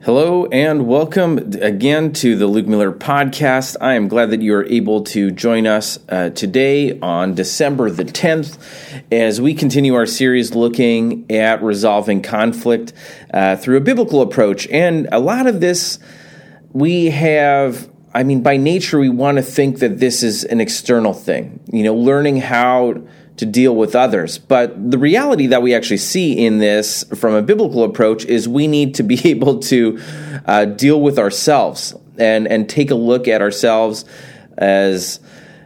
Hello and welcome again to the Luke Miller podcast. I am glad that you are able to join us uh, today on December the 10th as we continue our series looking at resolving conflict uh, through a biblical approach. And a lot of this we have, I mean, by nature, we want to think that this is an external thing, you know, learning how to deal with others. But the reality that we actually see in this from a biblical approach is we need to be able to uh, deal with ourselves and, and take a look at ourselves as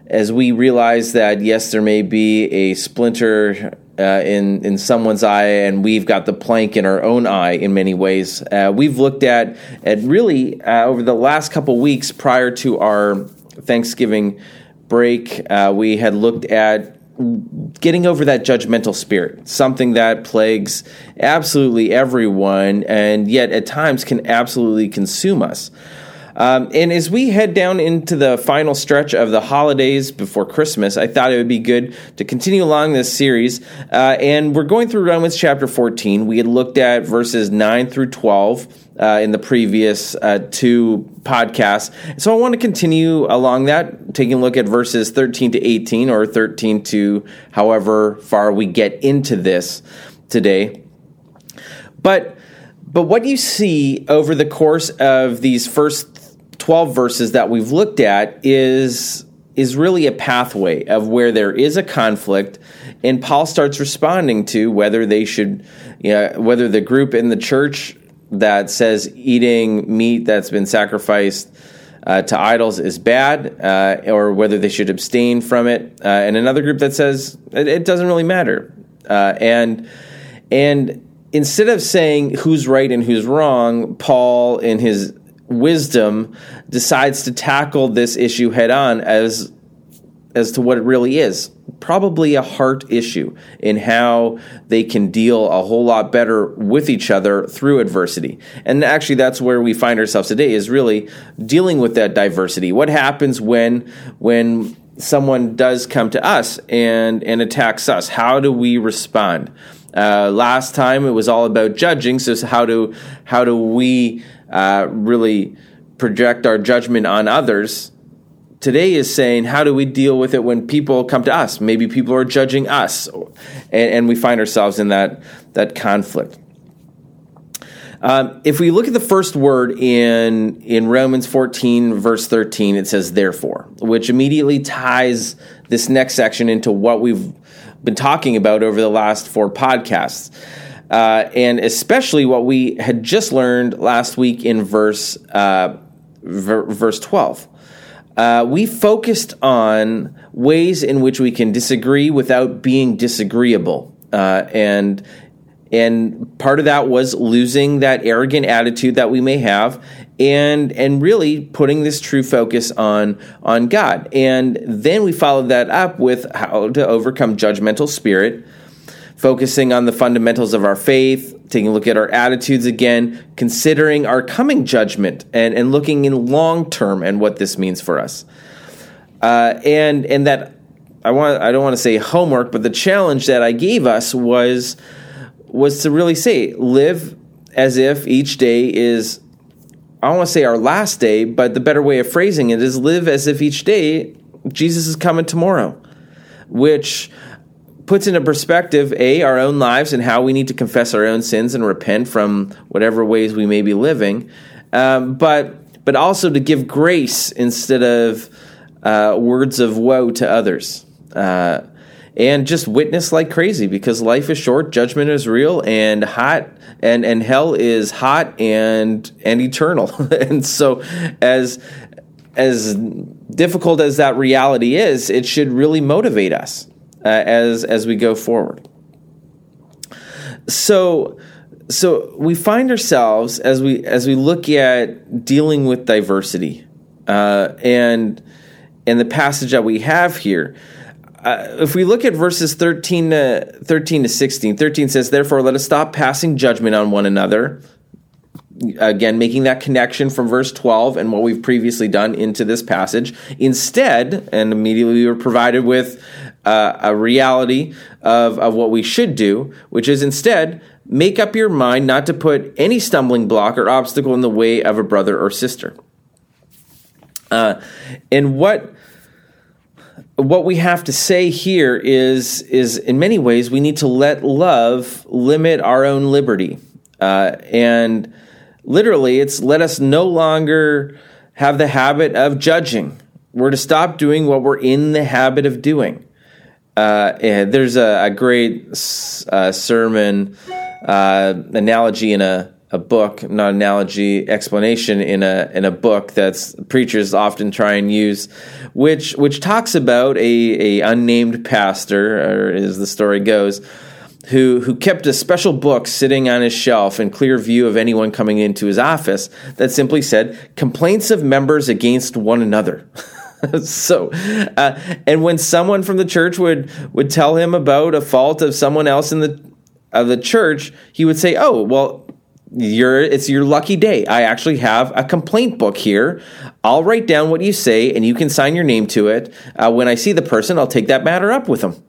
as we realize that yes, there may be a splinter uh, in in someone's eye, and we've got the plank in our own eye in many ways. Uh, we've looked at at really uh, over the last couple weeks prior to our Thanksgiving break, uh, we had looked at getting over that judgmental spirit, something that plagues absolutely everyone, and yet at times can absolutely consume us. Um, and as we head down into the final stretch of the holidays before Christmas, I thought it would be good to continue along this series. Uh, and we're going through Romans chapter 14. We had looked at verses 9 through 12 uh, in the previous uh, two podcasts. So I want to continue along that, taking a look at verses 13 to 18 or 13 to however far we get into this today. But but what you see over the course of these first 12 verses that we've looked at is is really a pathway of where there is a conflict and Paul starts responding to whether they should you know, whether the group in the church that says eating meat that's been sacrificed uh, to idols is bad, uh, or whether they should abstain from it, uh, and another group that says it, it doesn't really matter. Uh, and and instead of saying who's right and who's wrong, Paul, in his wisdom, decides to tackle this issue head on as as to what it really is. Probably a heart issue in how they can deal a whole lot better with each other through adversity. And actually, that's where we find ourselves today is really dealing with that diversity. What happens when, when someone does come to us and, and attacks us? How do we respond? Uh, last time it was all about judging. So how do, how do we uh, really project our judgment on others today is saying how do we deal with it when people come to us? Maybe people are judging us and, and we find ourselves in that that conflict. Um, if we look at the first word in in romans 14 verse 13 it says therefore which immediately ties this next section into what we've been talking about over the last four podcasts. Uh, and especially what we had just learned last week in verse uh, ver- verse 12 uh, we focused on ways in which we can disagree without being disagreeable, uh, and and part of that was losing that arrogant attitude that we may have, and and really putting this true focus on on God. And then we followed that up with how to overcome judgmental spirit focusing on the fundamentals of our faith, taking a look at our attitudes again, considering our coming judgment, and, and looking in long term and what this means for us. Uh, and and that I want I don't want to say homework, but the challenge that I gave us was was to really say live as if each day is I don't want to say our last day, but the better way of phrasing it is live as if each day Jesus is coming tomorrow, which puts into perspective a our own lives and how we need to confess our own sins and repent from whatever ways we may be living, um, but but also to give grace instead of uh, words of woe to others. Uh, and just witness like crazy because life is short, judgment is real, and hot, and and hell is hot and and eternal. and so, as as difficult as that reality is, it should really motivate us uh, as as we go forward. So so we find ourselves as we as we look at dealing with diversity uh, and and the passage that we have here. Uh, if we look at verses 13 to 13 to 16 13 says therefore let us stop passing judgment on one another again making that connection from verse 12 and what we've previously done into this passage instead and immediately we were provided with uh, a reality of, of what we should do, which is instead make up your mind not to put any stumbling block or obstacle in the way of a brother or sister. Uh, and what what we have to say here is is in many ways we need to let love limit our own liberty, uh, and literally it's let us no longer have the habit of judging. We're to stop doing what we're in the habit of doing. Uh, there's a, a great uh, sermon uh, analogy in a a book, not analogy, explanation in a in a book that's preachers often try and use, which which talks about a, a unnamed pastor, or as the story goes, who who kept a special book sitting on his shelf in clear view of anyone coming into his office that simply said complaints of members against one another. so uh, and when someone from the church would would tell him about a fault of someone else in the of the church, he would say, "Oh, well, you're it's your lucky day. I actually have a complaint book here. I'll write down what you say, and you can sign your name to it. Uh, when I see the person, I'll take that matter up with them.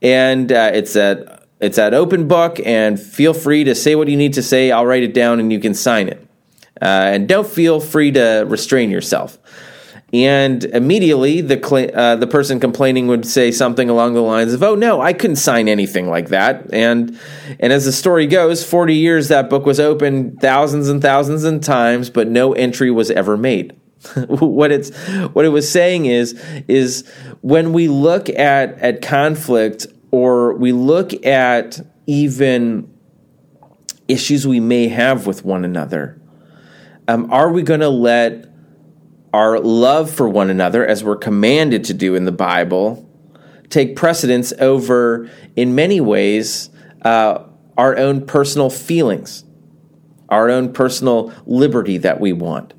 And uh, it's at it's at open book, and feel free to say what you need to say. I'll write it down, and you can sign it. Uh, and don't feel free to restrain yourself and immediately the uh, the person complaining would say something along the lines of, "Oh no, I couldn't sign anything like that." And and as the story goes, forty years that book was opened thousands and thousands of times, but no entry was ever made. what it's what it was saying is is when we look at at conflict or we look at even issues we may have with one another, um, are we going to let our love for one another, as we're commanded to do in the Bible, take precedence over, in many ways, uh, our own personal feelings, our own personal liberty that we want.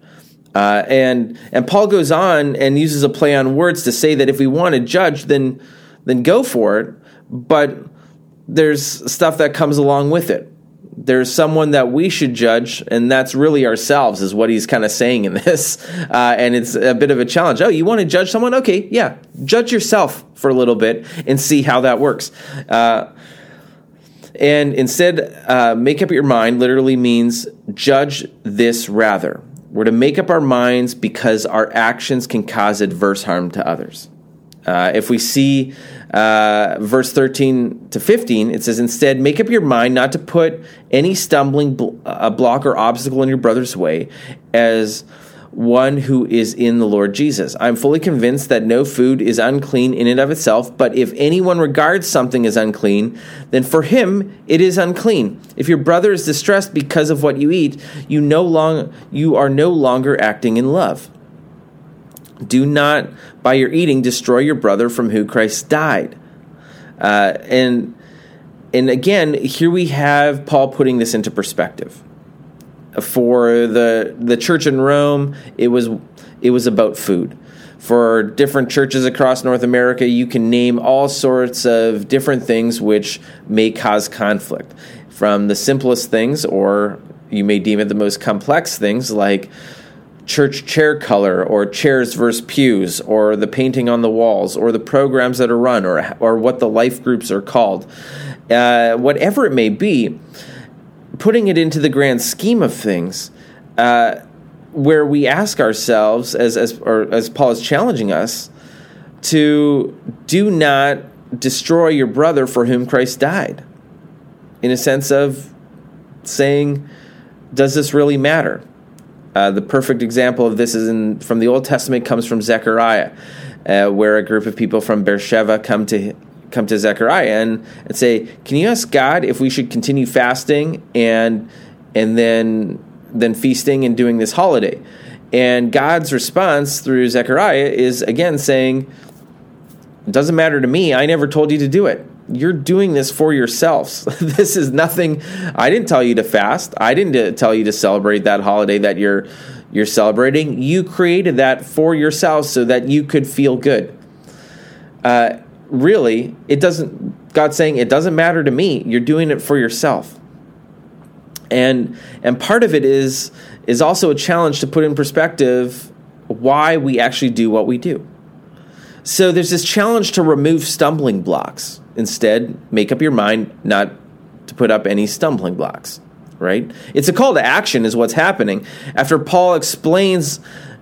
Uh, and and Paul goes on and uses a play on words to say that if we want to judge, then then go for it. But there's stuff that comes along with it there's someone that we should judge, and that's really ourselves, is what he's kind of saying in this. Uh, and it's a bit of a challenge. Oh, you want to judge someone? Okay, yeah, judge yourself for a little bit and see how that works. Uh, and instead, uh, make up your mind literally means judge this rather. We're to make up our minds because our actions can cause adverse harm to others. Uh, if we see uh, verse 13 to 15, it says, Instead, make up your mind not to put any stumbling bl- uh, block or obstacle in your brother's way as one who is in the Lord Jesus. I'm fully convinced that no food is unclean in and of itself, but if anyone regards something as unclean, then for him it is unclean. If your brother is distressed because of what you eat, you no long you are no longer acting in love. Do not, by your eating, destroy your brother from whom Christ died. Uh, and and again, here we have Paul putting this into perspective. For the the church in Rome, it was it was about food. For different churches across North America, you can name all sorts of different things which may cause conflict. From the simplest things, or you may deem it the most complex things, like church chair color or chairs versus pews or the painting on the walls or the programs that are run or, or what the life groups are called. Uh, whatever it may be, putting it into the grand scheme of things, uh, where we ask ourselves, as, as, or as Paul is challenging us, to do not destroy your brother for whom Christ died. In a sense of saying, does this really matter? Uh, the perfect example of this is in, from the Old Testament comes from Zechariah, uh, where a group of people from Beersheba come to come to Zechariah and, and say, "Can you ask God if we should continue fasting and and then then feasting and doing this holiday?" And God's response through Zechariah is again saying, "It doesn't matter to me. I never told you to do it." You're doing this for yourselves. this is nothing. I didn't tell you to fast. I didn't tell you to celebrate that holiday that you're you're celebrating. You created that for yourselves so that you could feel good. Uh, really, it doesn't. God's saying it doesn't matter to me. You're doing it for yourself. And and part of it is is also a challenge to put in perspective why we actually do what we do. So there's this challenge to remove stumbling blocks Instead, make up your mind not to put up any stumbling blocks, right? It's a call to action, is what's happening. After Paul explains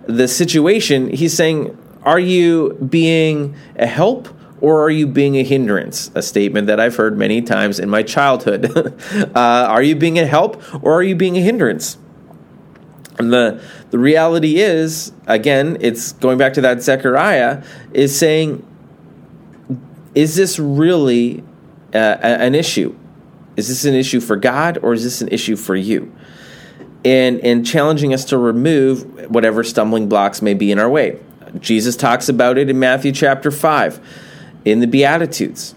the situation, he's saying, Are you being a help? Or are you being a hindrance? A statement that I've heard many times in my childhood. uh, are you being a help or are you being a hindrance? And the the reality is, again, it's going back to that Zechariah is saying, is this really uh, an issue? Is this an issue for God or is this an issue for you? And and challenging us to remove whatever stumbling blocks may be in our way. Jesus talks about it in Matthew chapter five, in the Beatitudes,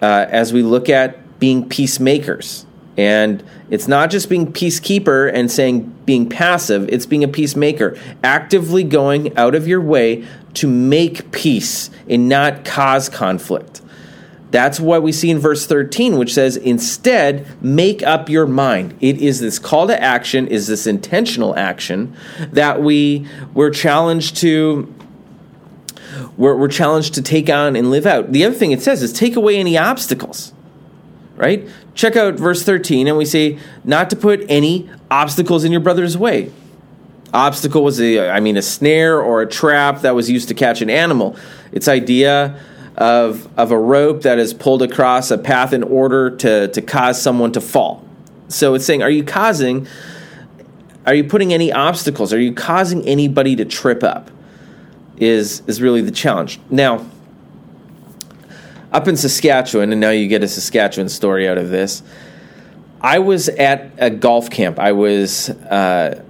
uh, as we look at being peacemakers. And it's not just being peacekeeper and saying being passive, it's being a peacemaker, actively going out of your way to make peace and not cause conflict. That's what we see in verse 13, which says, instead, make up your mind. It is this call to action, is this intentional action that we we're challenged to we're, we're challenged to take on and live out. The other thing it says is take away any obstacles right? Check out verse 13, and we say, not to put any obstacles in your brother's way. Obstacle was a, I mean, a snare or a trap that was used to catch an animal. Its idea of, of a rope that is pulled across a path in order to, to cause someone to fall. So it's saying, are you causing, are you putting any obstacles? Are you causing anybody to trip up? Is, is really the challenge. Now, up in Saskatchewan, and now you get a Saskatchewan story out of this. I was at a golf camp. I was uh,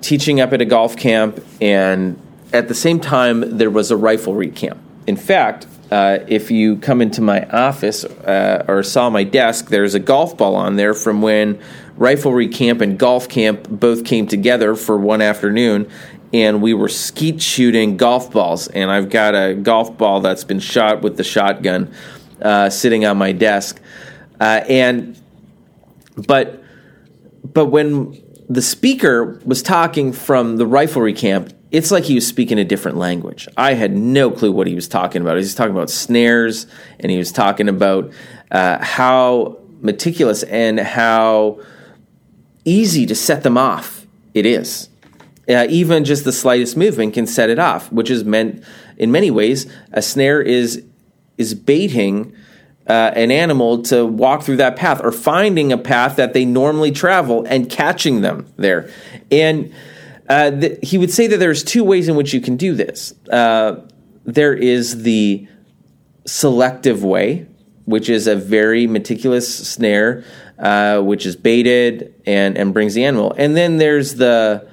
teaching up at a golf camp, and at the same time, there was a riflery camp. In fact, uh, if you come into my office uh, or saw my desk, there's a golf ball on there from when riflery camp and golf camp both came together for one afternoon and we were skeet shooting golf balls. And I've got a golf ball that's been shot with the shotgun uh, sitting on my desk. Uh, and but but when the speaker was talking from the riflery camp, it's like he was speaking a different language. I had no clue what he was talking about. He was talking about snares, and he was talking about uh, how meticulous and how easy to set them off it is. Uh, even just the slightest movement can set it off, which is meant in many ways a snare is is baiting uh, an animal to walk through that path or finding a path that they normally travel and catching them there. And uh, th- he would say that there's two ways in which you can do this. Uh, there is the selective way, which is a very meticulous snare, uh, which is baited and, and brings the animal. And then there's the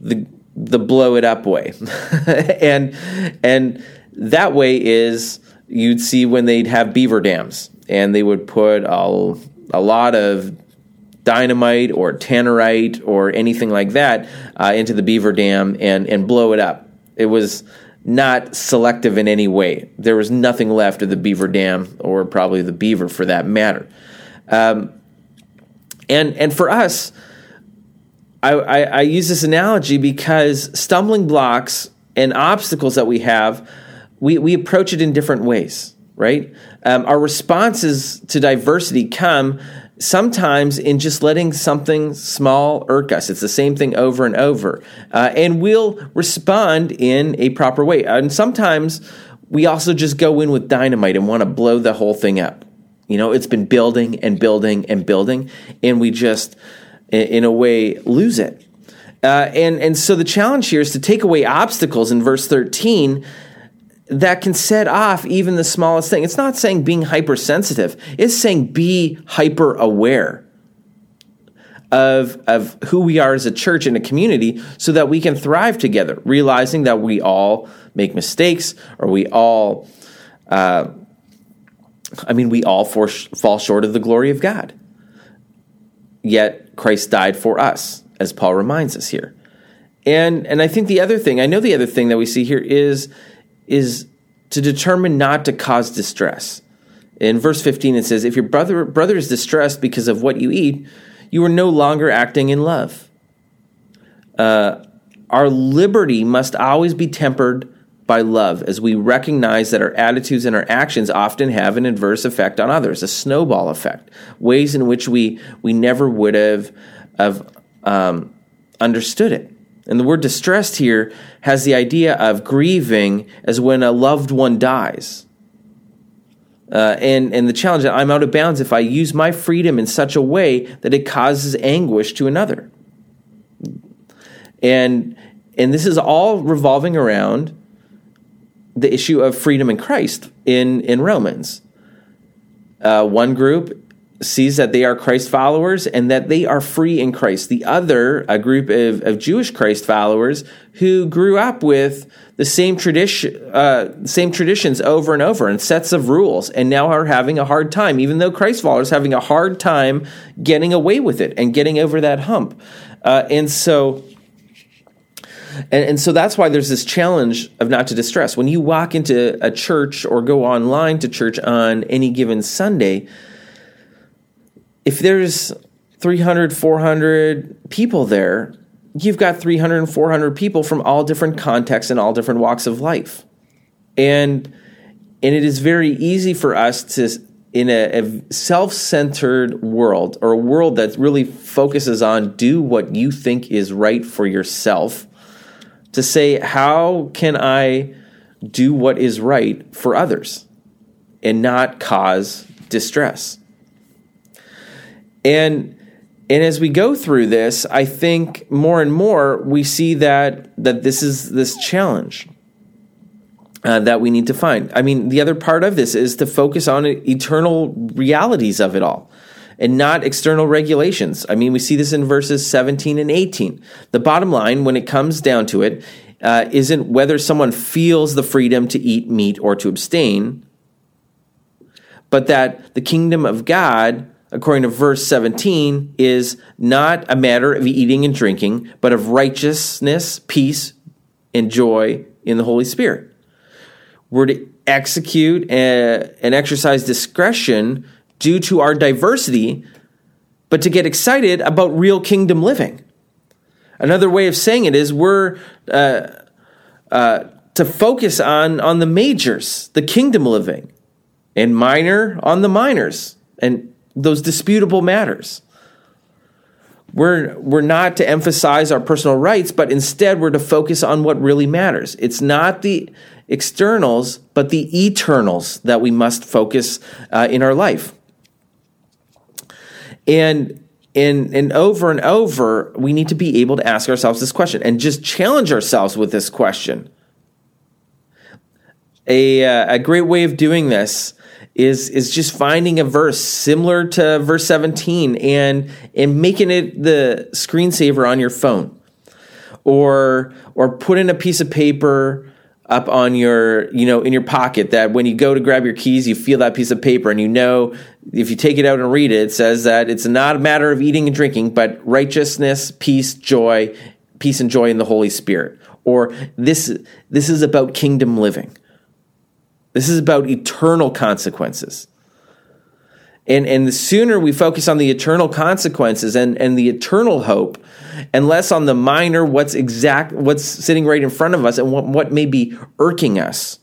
the the blow it up way, and and that way is you'd see when they'd have beaver dams and they would put a, a lot of dynamite or tannerite or anything like that uh, into the beaver dam and, and blow it up. It was not selective in any way. There was nothing left of the beaver dam or probably the beaver for that matter. Um, and, and for us, I, I, I use this analogy because stumbling blocks and obstacles that we have, we, we approach it in different ways, right? Um, our responses to diversity come sometimes in just letting something small irk us. It's the same thing over and over. Uh, and we'll respond in a proper way. And sometimes we also just go in with dynamite and want to blow the whole thing up. You know, it's been building and building and building, and we just in a way, lose it. Uh, and, and so the challenge here is to take away obstacles in verse 13 that can set off even the smallest thing. It's not saying being hypersensitive, it's saying be hyper aware of, of who we are as a church and a community so that we can thrive together, realizing that we all make mistakes or we all, uh, I mean, we all for, fall short of the glory of God. Yet Christ died for us, as Paul reminds us here. And and I think the other thing, I know the other thing that we see here is is to determine not to cause distress. In verse 15 it says, if your brother brother is distressed because of what you eat, you are no longer acting in love. Uh, our liberty must always be tempered by love as we recognize that our attitudes and our actions often have an adverse effect on others, a snowball effect, ways in which we, we never would have, have um, understood it. And the word distressed here has the idea of grieving as when a loved one dies. Uh, and, and the challenge that I'm out of bounds if I use my freedom in such a way that it causes anguish to another. And, and this is all revolving around the issue of freedom in Christ in, in Romans. Uh, one group sees that they are Christ followers and that they are free in Christ. The other, a group of, of Jewish Christ followers who grew up with the same tradition, uh, same traditions over and over and sets of rules, and now are having a hard time, even though Christ followers having a hard time getting away with it and getting over that hump. Uh, and so, and, and so that's why there's this challenge of not to distress. When you walk into a church or go online to church on any given Sunday, if there's 300, 400 people there, you've got 300 and 400 people from all different contexts and all different walks of life. And and it is very easy for us to in a, a self-centered world or a world that really focuses on do what you think is right for yourself to say how can I do what is right for others and not cause distress. And and as we go through this, I think more and more we see that that this is this challenge uh, that we need to find. I mean, the other part of this is to focus on eternal realities of it all and not external regulations. I mean, we see this in verses 17 and 18. The bottom line, when it comes down to it, uh, not whether someone feels the freedom to eat meat or to abstain, but that the kingdom of God according to verse 17, is not a matter of eating and drinking, but of righteousness, peace, and joy in the Holy Spirit. We're to execute and exercise discretion due to our diversity, but to get excited about real kingdom living. Another way of saying it is we're uh, uh, to focus on, on the majors, the kingdom living, and minor on the minors. And those disputable matters. We're, we're not to emphasize our personal rights, but instead we're to focus on what really matters. It's not the externals, but the eternals that we must focus uh, in our life. And and and over and over, we need to be able to ask ourselves this question and just challenge ourselves with this question. A, uh, a great way of doing this is is just finding a verse similar to verse 17 and and making it the screensaver on your phone or or put in a piece of paper up on your you know in your pocket that when you go to grab your keys you feel that piece of paper and you know if you take it out and read it it says that it's not a matter of eating and drinking but righteousness peace joy peace and joy in the holy spirit or this this is about kingdom living this is about eternal consequences. And, and the sooner we focus on the eternal consequences and, and the eternal hope, and less on the minor, what's exact, what's sitting right in front of us, and what, what may be irking us.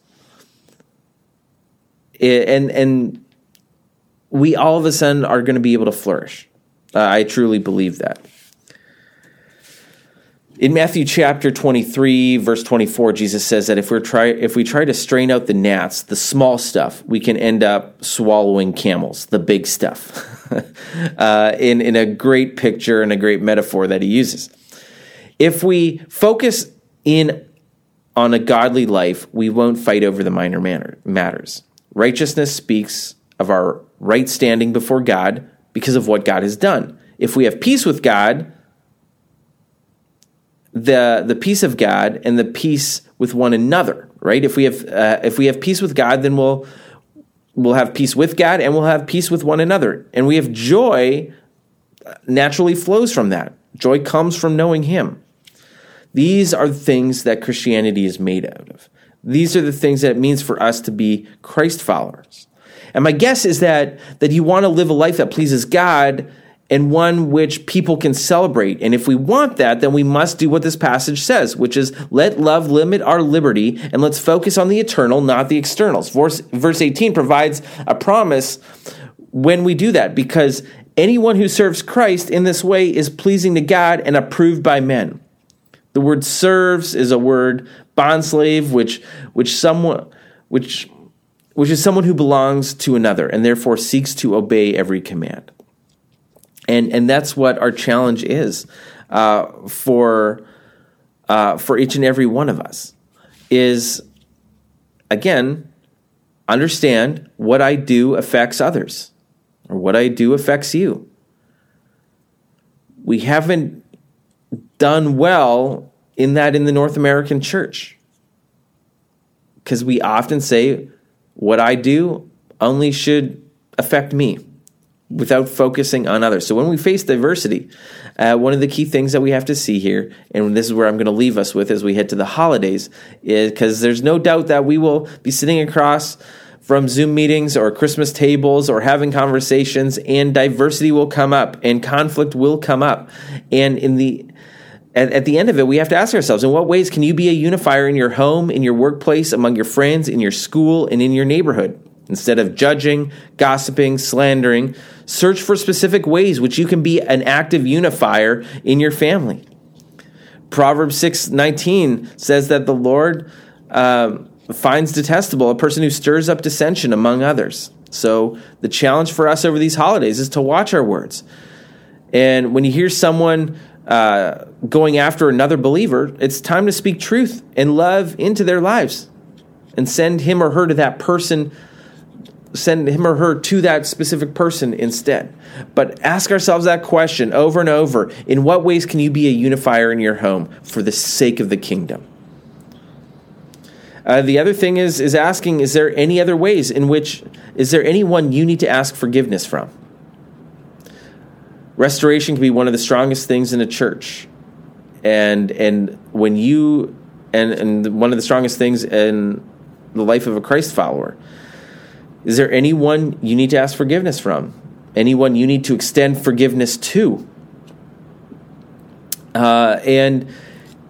And, and we all of a sudden are going to be able to flourish. Uh, I truly believe that. In Matthew chapter 23, verse 24, Jesus says that if we try if we try to strain out the gnats, the small stuff, we can end up swallowing camels, the big stuff. uh, in in a great picture and a great metaphor that he uses. If we focus in on a godly life, we won't fight over the minor manner, matters. Righteousness speaks of our right standing before God because of what God has done. If we have peace with God, the the peace of God and the peace with one another. Right? If we have uh, if we have peace with God, then we'll we'll have peace with God and we'll have peace with one another. And we have joy naturally flows from that. Joy comes from knowing Him. These are the things that Christianity is made out of. These are the things that it means for us to be Christ followers. And my guess is that that you want to live a life that pleases God and one which people can celebrate. And if we want that, then we must do what this passage says, which is let love limit our liberty and let's focus on the eternal, not the externals. Verse, verse 18 provides a promise when we do that because anyone who serves Christ in this way is pleasing to God and approved by men. The word serves is a word bondslave, which which someone which which is someone who belongs to another and therefore seeks to obey every command and and that's what our challenge is uh, for uh, for each and every one of us is again understand what I do affects others or what I do affects you. We haven't done well in that in the North American church because we often say what I do only should affect me without focusing on others. So when we face diversity, uh, one of the key things that we have to see here, and this is where I'm going to leave us with as we head to the holidays, is because there's no doubt that we will be sitting across from Zoom meetings or Christmas tables or having conversations, and diversity will come up and conflict will come up. And in the at, at, the end of it, we have to ask ourselves in what ways can you be a unifier in your home, in your workplace, among your friends, in your school, and in your neighborhood? Instead of judging, gossiping, slandering, search for specific ways which you can be an active unifier in your family. Proverbs 6:19 says that the Lord uh, finds detestable a person who stirs up dissension among others. So the challenge for us over these holidays is to watch our words. And when you hear someone uh, going after another believer, it's time to speak truth and love into their lives and send him or her to that person send him or her to that specific person instead. But ask ourselves that question over and over in what ways can you be a unifier in your home for the sake of the kingdom? Uh, the other thing is is asking is there any other ways in which is there anyone you need to ask forgiveness from restoration can be one of the strongest things in a church and and when you and and one of the strongest things in the life of a christ follower is there anyone you need to ask forgiveness from? Anyone you need to extend forgiveness to? Uh, and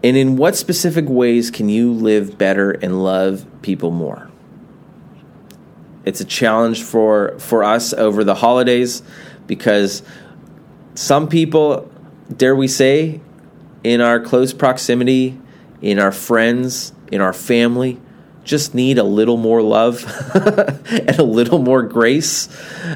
and in what specific ways can you live better and love people more? It's a challenge for for us over the holidays because some people, dare we say, in our close proximity, in our friends, in our family, just need a little more love and a little more grace.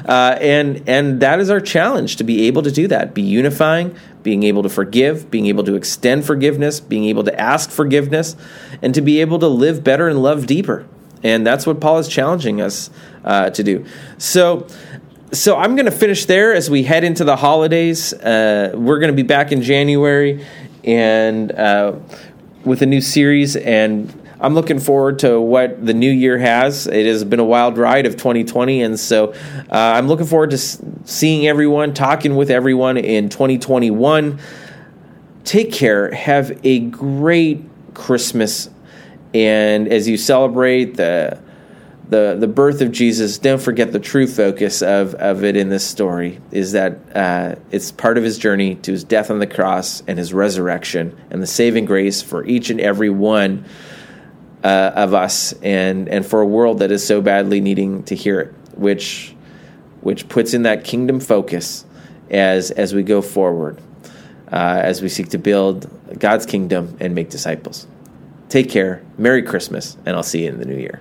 Uh, and and that is our challenge to be able to do that. Be unifying being able to forgive being able to extend forgiveness being able to ask forgiveness and to be able to live better and love deeper. And that's what paul is challenging us uh, to do. So so i'm going to finish there as we head into the holidays. Uh, we're going to be back in january and uh, with a new series and I'm looking forward to what the new year has. It has been a wild ride of 2020, and so uh, I'm looking forward to seeing everyone, talking with everyone in 2021. Take care. Have a great Christmas, and as you celebrate the the the birth of Jesus, don't forget the true focus of of it in this story is that uh, it's part of his journey to his death on the cross and his resurrection and the saving grace for each and every one uh, of us and and for a world that is so badly needing to hear it which which puts in that kingdom focus as as we go forward uh, as we seek to build God's kingdom and make disciples. Take care. Merry christmas and i'll see you in the new year